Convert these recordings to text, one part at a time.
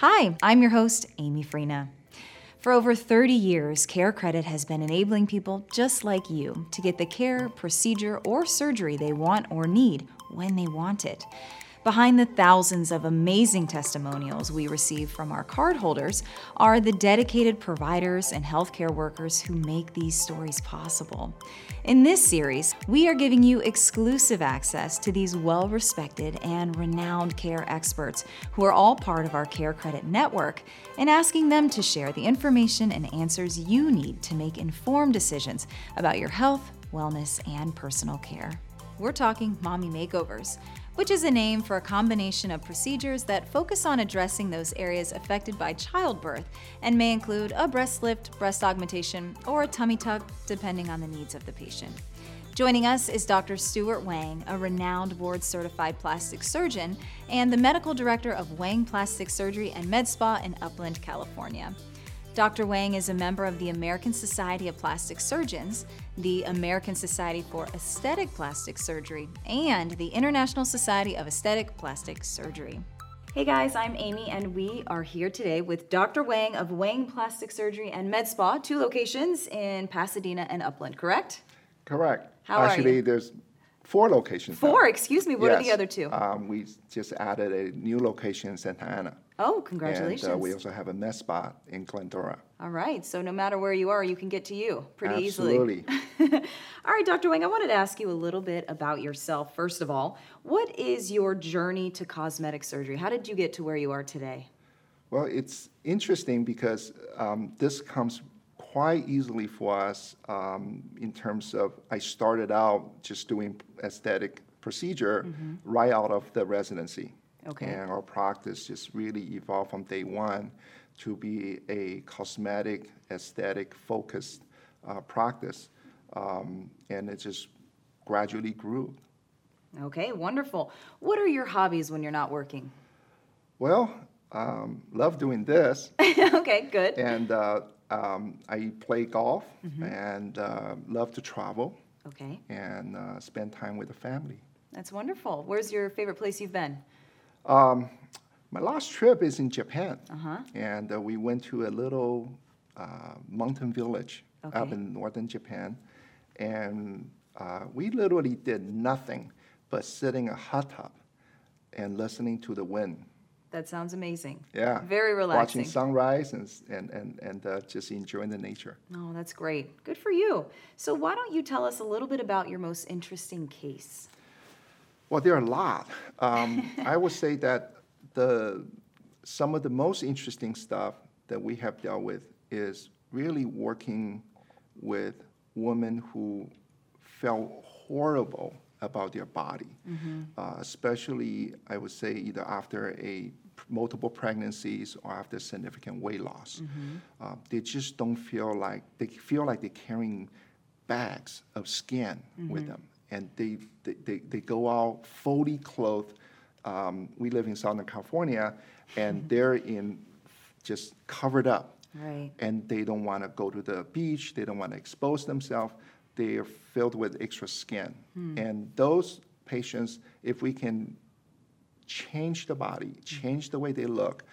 Hi, I'm your host, Amy Freena. For over 30 years, Care Credit has been enabling people just like you to get the care, procedure, or surgery they want or need when they want it. Behind the thousands of amazing testimonials we receive from our cardholders are the dedicated providers and healthcare workers who make these stories possible. In this series, we are giving you exclusive access to these well respected and renowned care experts who are all part of our Care Credit network and asking them to share the information and answers you need to make informed decisions about your health, wellness, and personal care. We're talking mommy makeovers which is a name for a combination of procedures that focus on addressing those areas affected by childbirth and may include a breast lift, breast augmentation, or a tummy tuck, depending on the needs of the patient. Joining us is Dr. Stewart Wang, a renowned board certified plastic surgeon and the medical director of Wang Plastic Surgery and Med Spa in Upland, California. Dr. Wang is a member of the American Society of Plastic Surgeons, the American Society for Aesthetic Plastic Surgery, and the International Society of Aesthetic Plastic Surgery. Hey guys, I'm Amy, and we are here today with Dr. Wang of Wang Plastic Surgery and Med Spa, two locations in Pasadena and Upland, correct? Correct. How are Actually, you? there's four locations. now. Four, excuse me, what are the other two? Um, we just added a new location in Santa Ana. Oh, And congratulations. uh, we also have a med spa in Glendora. All right, so no matter where you are, you can get to you pretty Absolutely. easily. all right, Dr. Wang, I wanted to ask you a little bit about yourself. First of all, what is your journey to cosmetic surgery? How did you get to where you are today? Well, it's interesting because um, this comes quite easily for us um, in terms of I started out just doing aesthetic procedure right out of the residency. Okay. And our practice just really evolved from day one to be a cosmetic, aesthetic focused uh, practice. Um, and it just gradually grew. Okay, wonderful. What are your hobbies when you're not working? Well, um, love doing this. okay, good. And uh, um, I play golf and uh, love to travel Okay, and uh, spend time with the family. that's wonderful. Where's your favorite place you've been? Um, my last trip is in Japan, Uh-huh. and uh, we went to a little uh, mountain village up in northern Japan, and uh, we literally did nothing but sitting in a hot tub and listening to the wind. That sounds amazing. Yeah, Very relaxing. Watching sunrise and and and, and uh, just enjoying the nature. Oh, that's great. Good for you. So, why don't you tell us a little bit about your most interesting case? Well, there are a lot. Um, I would say that the some of the most interesting stuff that we have dealt with is really working with women who felt horrible about their body, uh, especially I would say either after a multiple pregnancies or after significant weight loss. Uh, they just don't feel like they feel like they're carrying bags of skin with them, and they, they, they, they go out fully clothed. Um, we live in Southern California, and they're in just covered up Right. and they don't want to go to the beach, they don't want to expose themselves, they are filled with extra skin. And those patients, if we can change the body, change the way they look,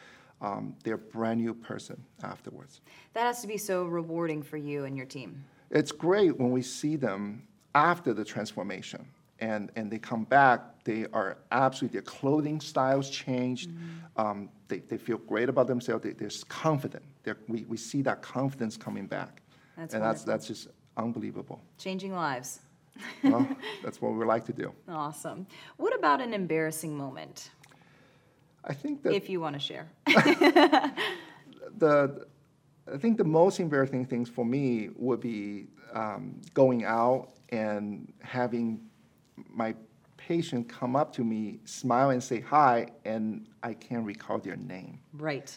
um, they're a brand new person afterwards. That has to be so rewarding for you and your team. It's great when we see them after the transformation and, and they come back, they are absolutely, their clothing styles changed. Um, they, they feel great about themselves, they, they're confident. They're, we, we see that confidence coming back. That's and that's, that's just unbelievable. Changing lives. well, that's what we like to do. Awesome. What about an embarrassing moment, I think that if you want to share? the I think the most embarrassing things for me would be um, going out and having my patient come up to me, smile and say hi, and I can't recall their name. Right.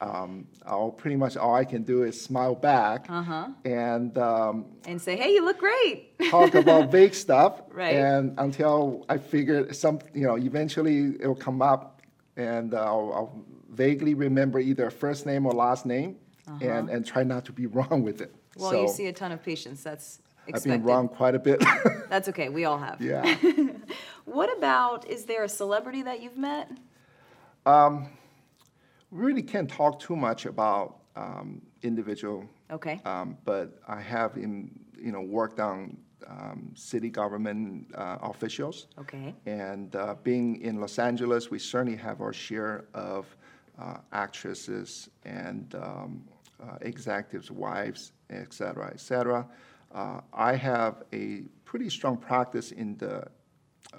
Um, I'll pretty much all I can do is smile back Uh-huh. and um, And say, hey, you look great. talk about vague stuff. Right. And until I figure some, you know, eventually it'll come up, and uh, I'll, I'll vaguely remember either first name or last name, and and try not to be wrong with it. Well, so you see a ton of patients. That's I've expected. been wrong quite a bit. That's okay. We all have. yeah. What about, is there a celebrity that you've met? We really can't talk too much about um, individual, Okay. um, but I have in, you know, worked on um, city government uh, officials. Okay. And uh, being in Los Angeles, we certainly have our share of uh, actresses and um, uh, executives' wives, et cetera, et cetera. Uh, I have a pretty strong practice in the,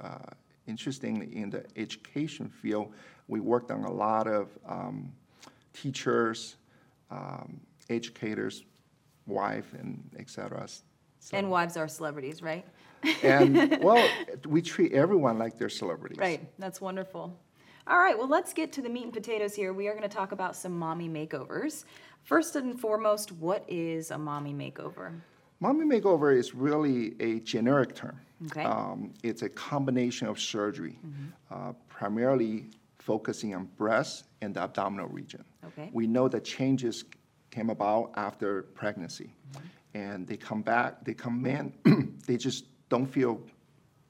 uh, interestingly, in the education field. We worked on a lot of um, teachers, um, educators, wife, and et cetera. So- And wives are celebrities, right? and well, we treat everyone like they're celebrities. Right, that's wonderful. All right, well, let's get to the meat and potatoes here. We are going to talk about some mommy makeovers. First and foremost, what is a mommy makeover? Mommy makeover is really a generic term. Okay. Um, it's a combination of surgery, uh, primarily focusing on breast and the abdominal region. Okay. We know that changes came about after pregnancy, and they come back. They come in. they just don't feel.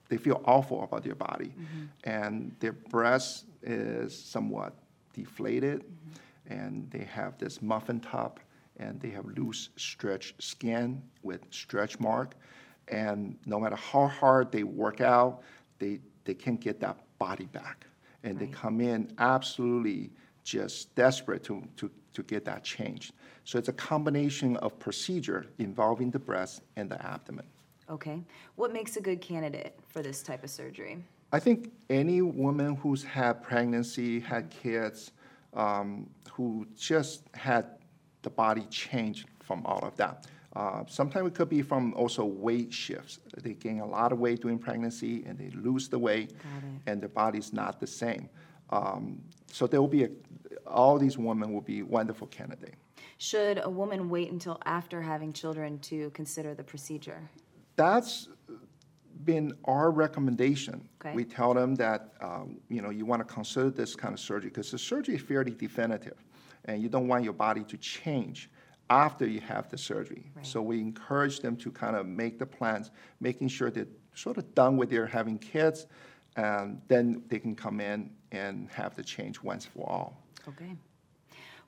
They feel awful about their body, mm-hmm. and their breast is somewhat deflated, mm-hmm. and they have this muffin top, and they have loose stretch skin with stretch mark, and no matter how hard they work out, they they can't get that body back, and they come in absolutely just desperate to, to, to get that changed. So it's a combination of procedure involving the breast and the abdomen. Okay. What makes a good candidate for this type of surgery? I think any woman who's had pregnancy, had kids, um, who just had the body change from all of that. Uh, sometimes it could be from also weight shifts. They gain a lot of weight during pregnancy and they lose the weight, and their body's not the same. Um, so there will be a, all these women will be wonderful candidate. Should a woman wait until after having children to consider the procedure? That's been our recommendation. Okay. We tell them that, um, you know, you want to consider this kind of surgery because the surgery is fairly definitive, and you don't want your body to change after you have the surgery. Right. So we encourage them to kind of make the plans, making sure they're sort of done with their having kids, and then they can come in and have the change once for all. Okay.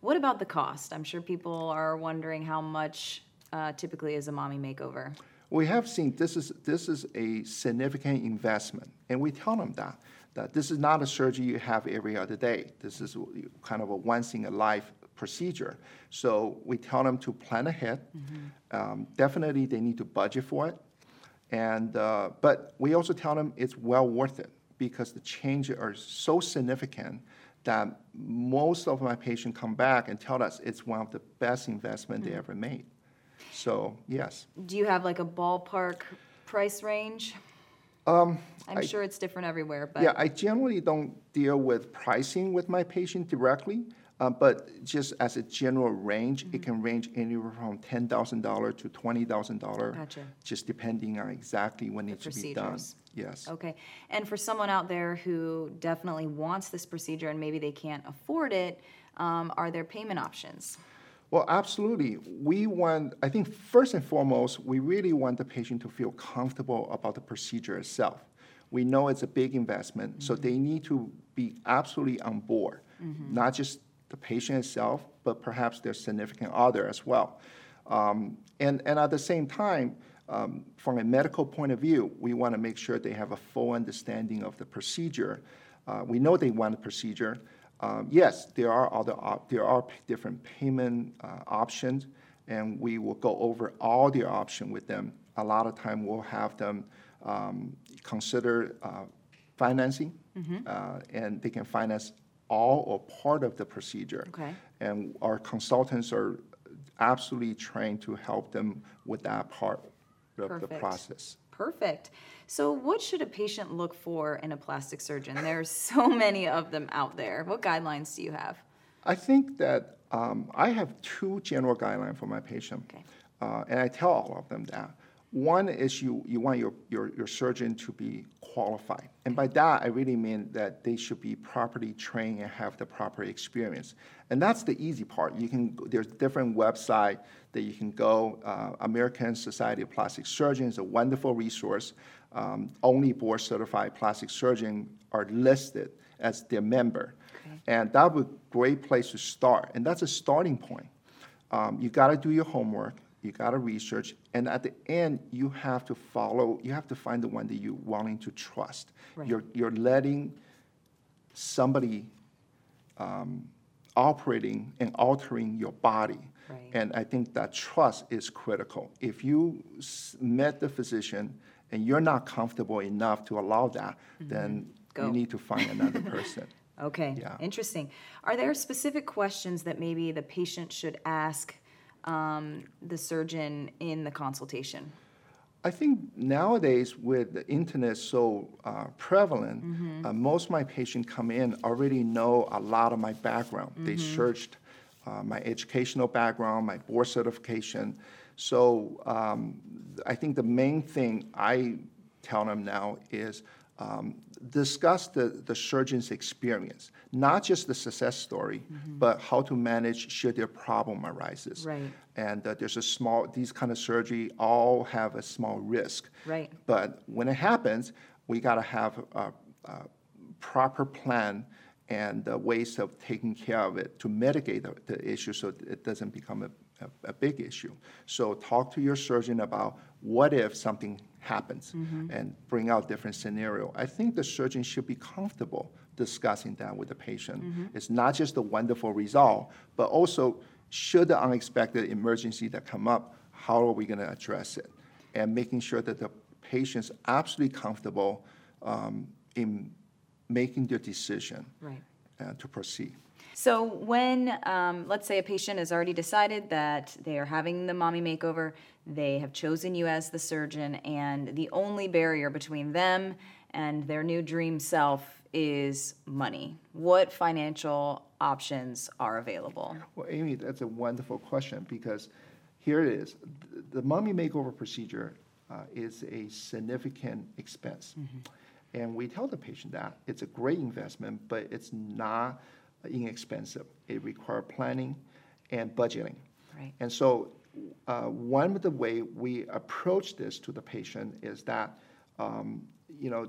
What about the cost? I'm sure people are wondering how much uh, typically is a mommy makeover. We have seen this is, this is a significant investment, and we tell them that, that this is not a surgery you have every other day. This is kind of a once-in-a-life procedure. So we tell them to plan ahead. Um, Definitely, they need to budget for it. And, uh, but we also tell them it's well worth it, because the changes are so significant that most of my patients come back and tell us it's one of the best investment they ever made. So, yes. Do you have like a ballpark price range? I'm I- sure it's different everywhere, but Yeah, I generally don't deal with pricing with my patient directly, uh, but just as a general range, Mm-hmm. it can range anywhere from ten thousand dollar to twenty thousand dollar. Gotcha. Just depending on exactly what needs to be done. Yes. Okay. And for someone out there who definitely wants this procedure and maybe they can't afford it, um, are there payment options? Well, absolutely. We want, I think first and foremost, we really want the patient to feel comfortable about the procedure itself. We know it's a big investment, so they need to be absolutely on board, not just the patient itself, but perhaps their significant other as well. Um, and, and at the same time, um, from a medical point of view, we want to make sure they have a full understanding of the procedure. Uh, we know they want the procedure. Um, yes, there are other op- there are p- different payment uh, options, and we will go over all the options with them. A lot of time, we'll have them um, consider uh, financing, uh, and they can finance all or part of the procedure. Okay. And our consultants are absolutely trained to help them with that part of the process. Perfect. So, what should a patient look for in a plastic surgeon? There's so many of them out there. What guidelines do you have? I think that um, I have two general guidelines for my patient, Okay. uh, and I tell all of them that. One is you, you want your, your, your surgeon to be qualified. And by that, I really mean that they should be properly trained and have the proper experience. And that's the easy part. You can, there's different website that you can go. Uh, American Society of Plastic Surgeons is a wonderful resource. Um, only board certified plastic surgeons are listed as their member. Okay. And that would be a great place to start, and that's a starting point. Um, you got to do your homework, you got to research, and at the end, you have to follow, you have to find the one that you're willing to trust. Right. You're, you're letting somebody um, operating and altering your body. Right. And I think that trust is critical. If you s- met the physician and you're not comfortable enough to allow that, then Go. you need to find another person. Okay, Yeah. interesting. Are there specific questions that maybe the patient should ask um, the surgeon in the consultation? I think nowadays with the internet so uh, prevalent, uh, most of my patients come in already know a lot of my background. They searched uh, my educational background, my board certification. So um, I think the main thing I tell them now is um, discuss the, the surgeon's experience, not just the success story, but how to manage should their problem arises. Right. And uh, there's a small, these kind of surgery all have a small risk. Right. But when it happens, we got to have a, a proper plan and uh, ways of taking care of it to mitigate the, the issue so it doesn't become a, a, a big issue. So talk to your surgeon about what if something happens and bring out different scenario. I think the surgeon should be comfortable discussing that with the patient. It's not just a wonderful result, but also should the unexpected emergency that come up, how are we going to address it? And making sure that the patient's absolutely comfortable um, in making their decision Right. Uh, to proceed. So when, um, let's say a patient has already decided that they are having the mommy makeover, they have chosen you as the surgeon, and the only barrier between them and their new dream self is money. What financial options are available? Well, Amy, that's a wonderful question because here it is. The mommy makeover procedure uh, is a significant expense. And we tell the patient that it's a great investment, but it's not inexpensive. It requires planning and budgeting. Right. And so, uh, one of the way we approach this to the patient is that, um, you know,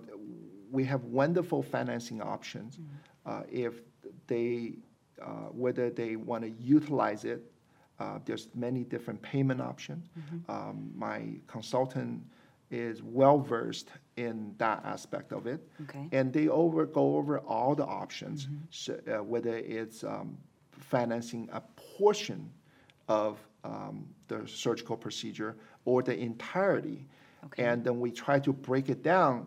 we have wonderful financing options. Uh, if they, uh, whether they want to utilize it, uh, there's many different payment options. Um, my consultant is well versed in that aspect of it. Okay. And they over, go over all the options, so, uh, whether it's um, financing a portion of um, the surgical procedure or the entirety. Okay. And then we try to break it down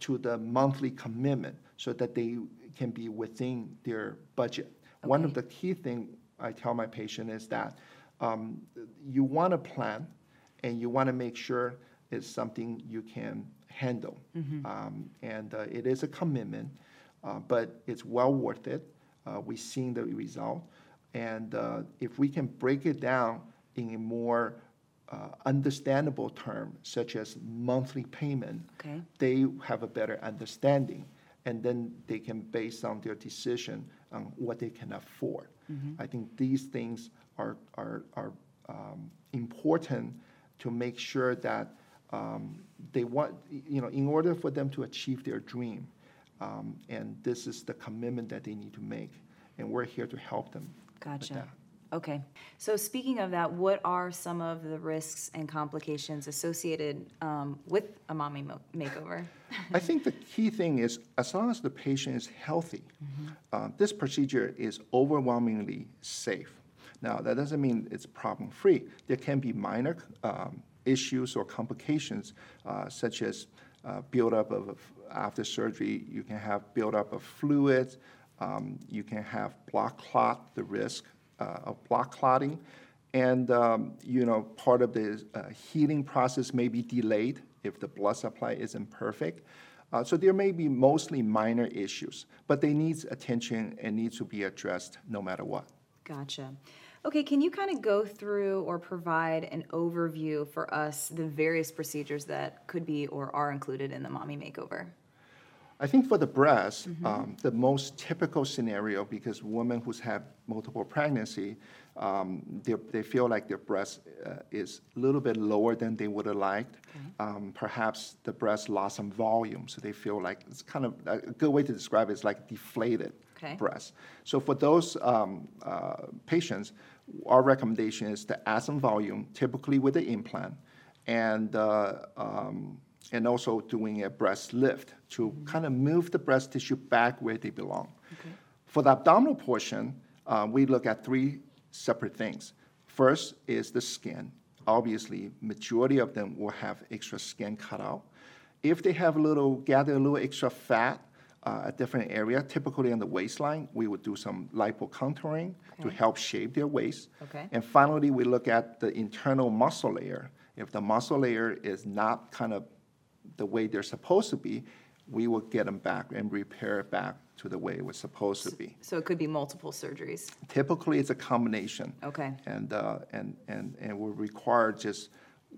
to the monthly commitment so that they can be within their budget. One of the key thing I tell my patient is that um, you want to plan and you want to make sure it's something you can handle. Um, and uh, it is a commitment, uh, but it's well worth it. Uh, we've seen the result. And uh, if we can break it down in a more uh, understandable term, such as monthly payment, Okay. they have a better understanding. And then they can base on their decision on what they can afford. I think these things are, are, are um, important to make sure that um, they want, you know, in order for them to achieve their dream. Um, and this is the commitment that they need to make. And we're here to help them. Gotcha. Okay. So speaking of that, what are some of the risks and complications associated um, with a mommy mo- makeover? I think the key thing is, as long as the patient is healthy, uh, this procedure is overwhelmingly safe. Now, that doesn't mean it's problem-free. There can be minor um, issues or complications, uh, such as uh, buildup of, after surgery, you can have buildup of fluid, um, you can have block clot, the risk uh, of block clotting, and, um, you know, part of the healing process may be delayed if the blood supply isn't perfect. Uh, So there may be mostly minor issues, but they need attention and need to be addressed no matter what. Gotcha. Okay, can you kind of go through or provide an overview for us the various procedures that could be or are included in the mommy makeover? I think for the breast, um, the most typical scenario, because women who's had multiple pregnancy, um, they, they feel like their breast uh, is a little bit lower than they would have liked. Um, perhaps the breast lost some volume, so they feel like it's kind of a good way to describe it is like deflated Okay. breast. So for those um, uh, patients, our recommendation is to add some volume, typically with the implant, and uh, um, and also doing a breast lift to kind of move the breast tissue back where they belong. For the abdominal portion, uh, we look at three separate things. First is the skin. Obviously, majority of them will have extra skin cut out. If they have a little, gather a little extra fat, uh, a different area, typically on the waistline, we would do some lipocontouring to Okay. help shape their waist. Okay. And finally, we look at the internal muscle layer. If the muscle layer is not kind of the way they're supposed to be, we will get them back and repair it back to the way it was supposed to be. So it could be multiple surgeries. Typically, it's a combination. Okay. And, uh, and, and, and will require just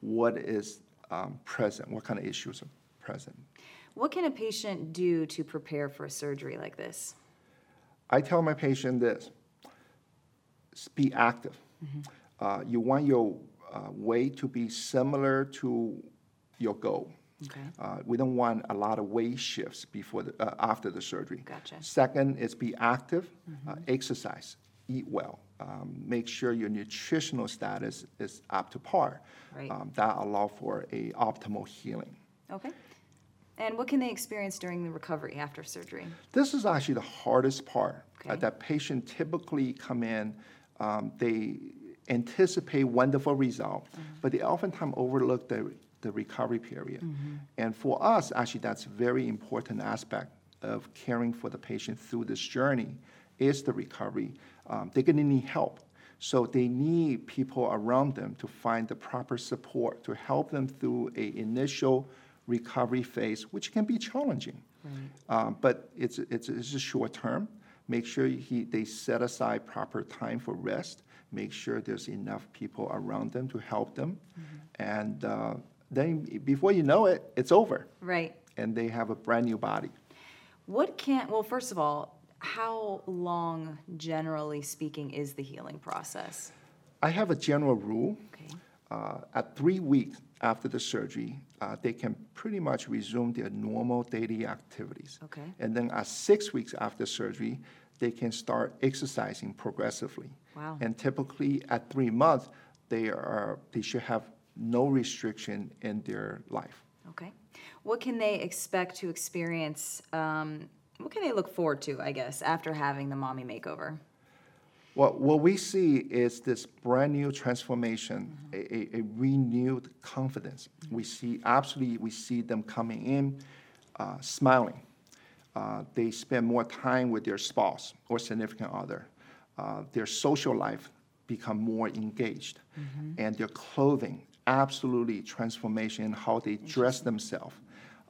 what is um, present, what kind of issues are present. What can a patient do to prepare for a surgery like this? I tell my patient this, be active. Uh, You want your uh, weight to be similar to your goal. Okay. Uh, We don't want a lot of weight shifts before, the- uh, after the surgery. Gotcha. Second is be active, uh, exercise, eat well. Um, Make sure your nutritional status is up to par. Right. Um, That allow for a optimal healing. Okay. And what can they experience during the recovery after surgery? This is actually the hardest part. Uh, That patient typically come in, um, they anticipate wonderful result, Mm-hmm. but they oftentimes overlook the, the recovery period. Mm-hmm. And for us, actually, that's a very important aspect of caring for the patient through this journey is the recovery. Um, they're gonna need help. So they need people around them to find the proper support to help them through a initial recovery phase, which can be challenging. Um, but it's, it's, it's a short term. Make sure he, they set aside proper time for rest. Make sure there's enough people around them to help them. And uh, then before you know it, it's over. Right. And they have a brand new body. What can, well, first of all, how long, generally speaking, is the healing process? I have a general rule. Okay. Uh, at three weeks after the surgery, uh, they can pretty much resume their normal daily activities. Okay. And then at six weeks after surgery, they can start exercising progressively. Wow. And typically at three months, they are they should have no restriction in their life. Okay. What can they expect to experience? Um, what can they look forward to, I guess, after having the mommy makeover? What, what we see is this brand new transformation, a, a, a renewed confidence. We see, absolutely, we see them coming in, uh, smiling. Uh, they spend more time with their spouse or significant other. Uh, their social life become more engaged. And their clothing, absolutely transformation in how they dress themselves.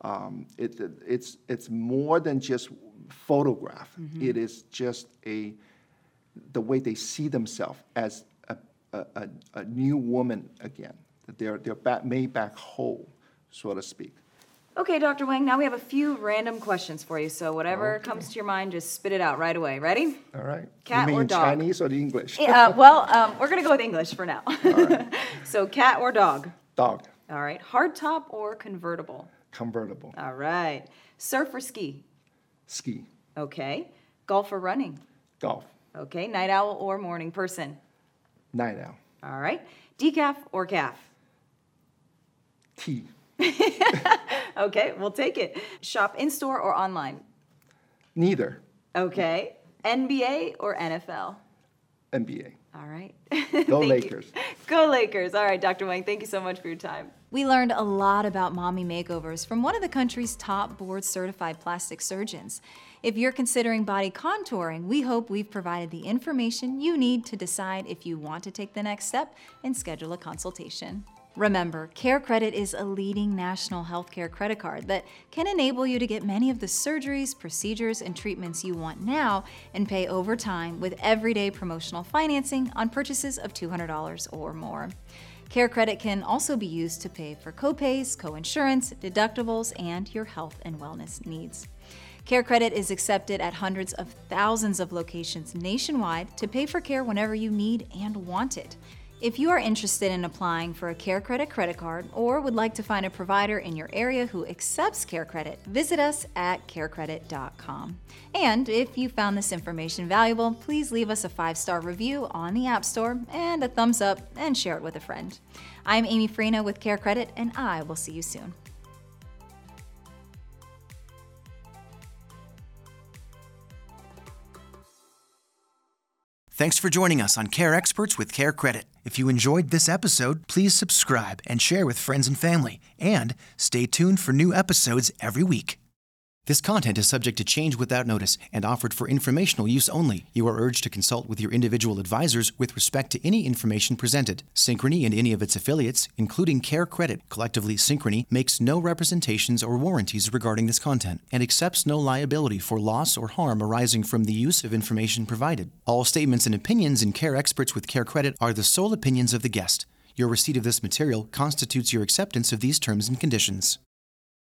Um, it, it's, it's more than just photograph. It is just a, the way they see themselves as a, a, a, new woman again. That they're, they're back, made back whole, so to speak. Okay, Dr. Wang, now we have a few random questions for you. So whatever comes to your mind, just spit it out right away. Ready? All right? Cat you or mean dog? Chinese or the English? Uh, well, um, we're going to go with English for now. so cat or dog? Dog, All right. Hard top or convertible? convertible, All right. Surf or ski? ski, Okay. Golf or running? golf, Okay. Night owl or morning person? night owl, All right. Decaf or calf? tea, Okay, we'll take it. Shop in store or online? neither, Okay. NBA or NFL? NBA. All right. Go Thank you. Lakers. Go Lakers. All right, Dr. Wang, thank you so much for your time. We learned a lot about mommy makeovers from one of the country's top board certified plastic surgeons. If you're considering body contouring, we hope we've provided the information you need to decide if you want to take the next step and schedule a consultation. Remember, Care Credit is a leading national healthcare credit card that can enable you to get many of the surgeries, procedures, and treatments you want now and pay over time with everyday promotional financing on purchases of $200 or more. Care Credit can also be used to pay for copays, coinsurance, deductibles, and your health and wellness needs. Care Credit is accepted at hundreds of thousands of locations nationwide to pay for care whenever you need and want it. If you are interested in applying for a Care Credit credit card or would like to find a provider in your area who accepts Care Credit, visit us at carecredit.com. And if you found this information valuable, please leave us a five star review on the App Store and a thumbs up and share it with a friend. I'm Amy Frena with Care Credit, and I will see you soon. Thanks for joining us on Care Experts with Care Credit. If you enjoyed this episode, please subscribe and share with friends and family. And stay tuned for new episodes every week. This content is subject to change without notice and offered for informational use only. You are urged to consult with your individual advisors with respect to any information presented. Synchrony and any of its affiliates, including Care Credit, collectively Synchrony, makes no representations or warranties regarding this content and accepts no liability for loss or harm arising from the use of information provided. All statements and opinions in Care Experts with Care Credit are the sole opinions of the guest. Your receipt of this material constitutes your acceptance of these terms and conditions.